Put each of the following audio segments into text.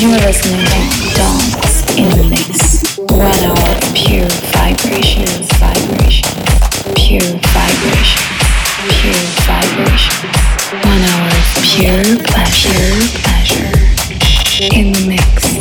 You're listening to Dance in the Mix. One hour pure pure pure. One hour pure pleasure, pleasure in the mix.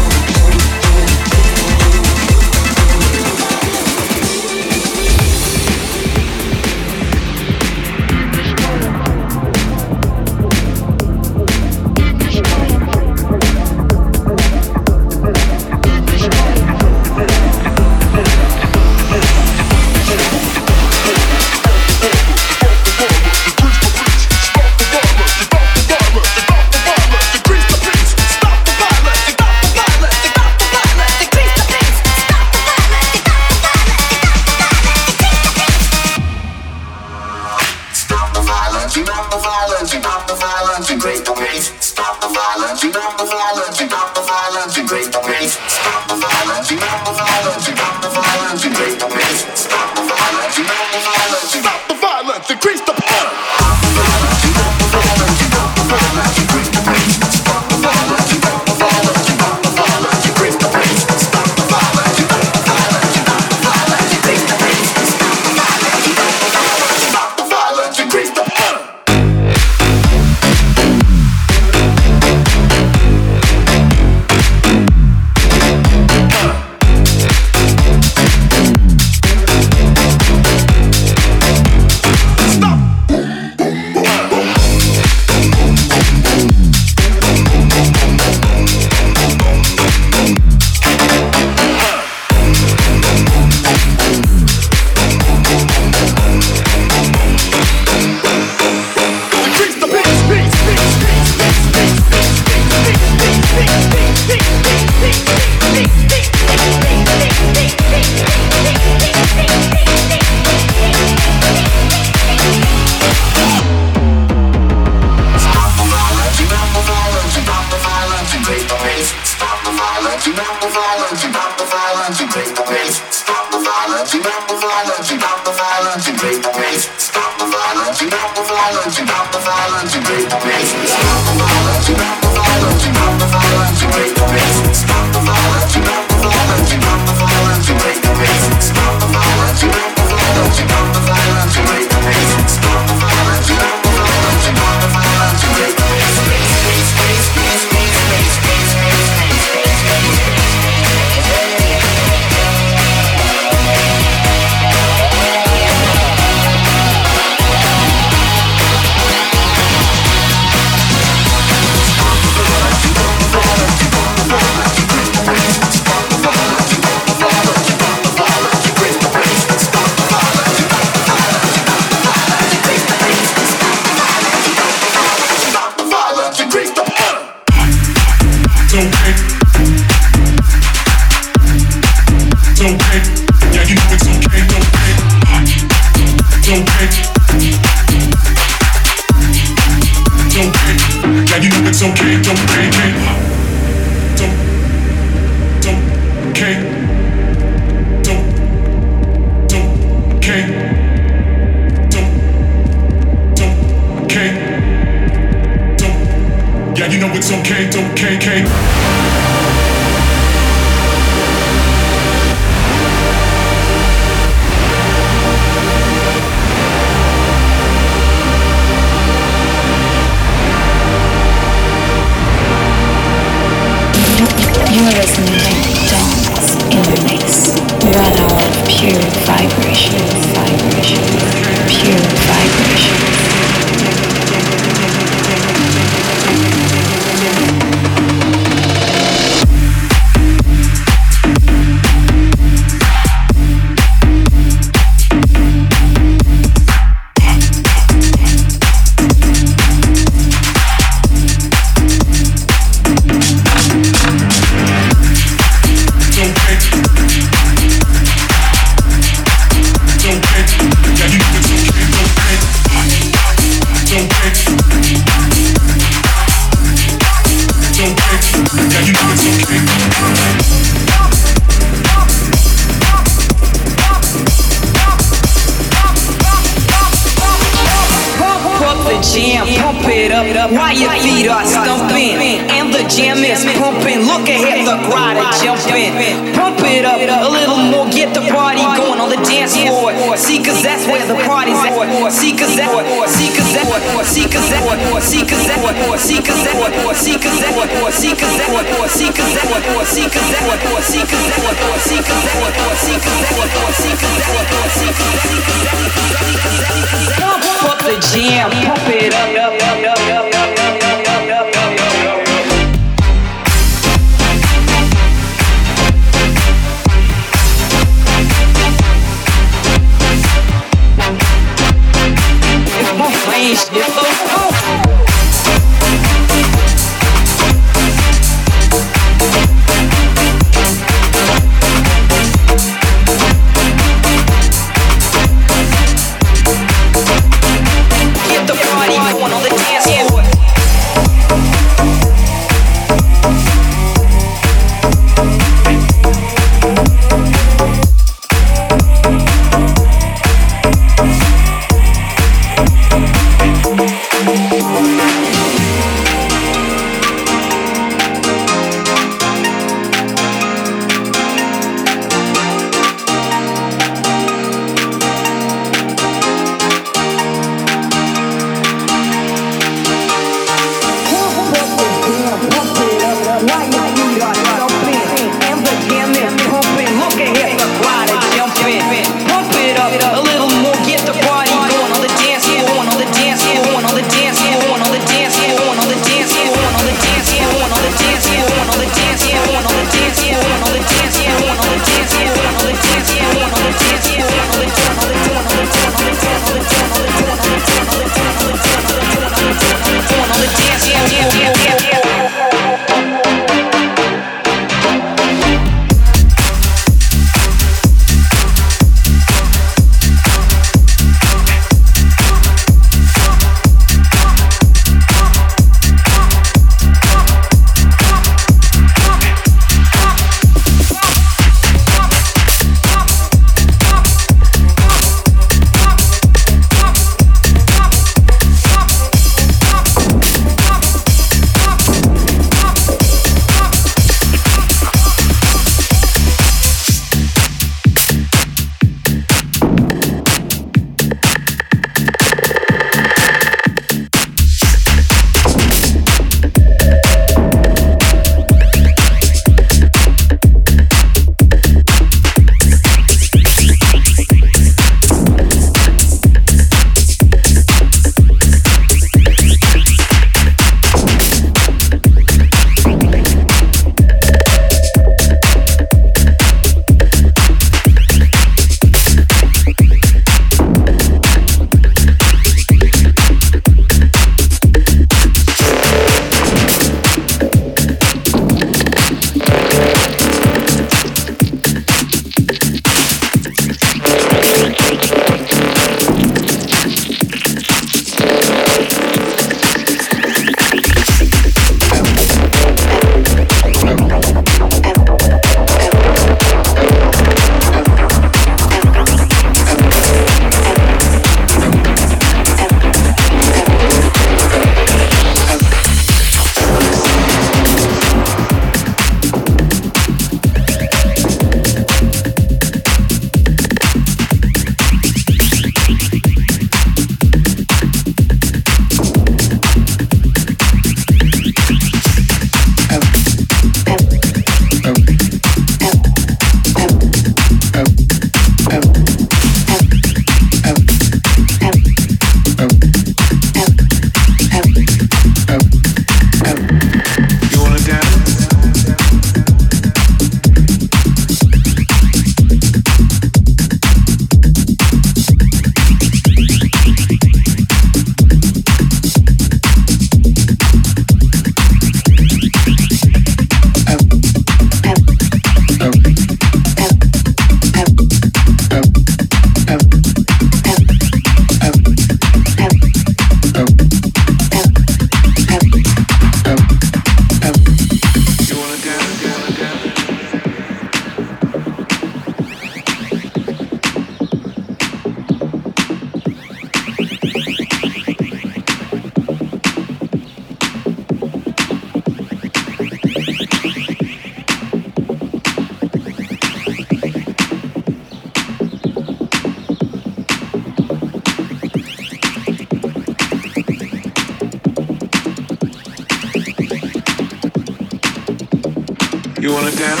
You wanna dance?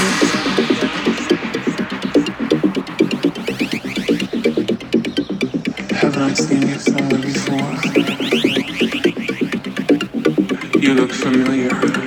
Haven't I seen you somewhere before? You look familiar.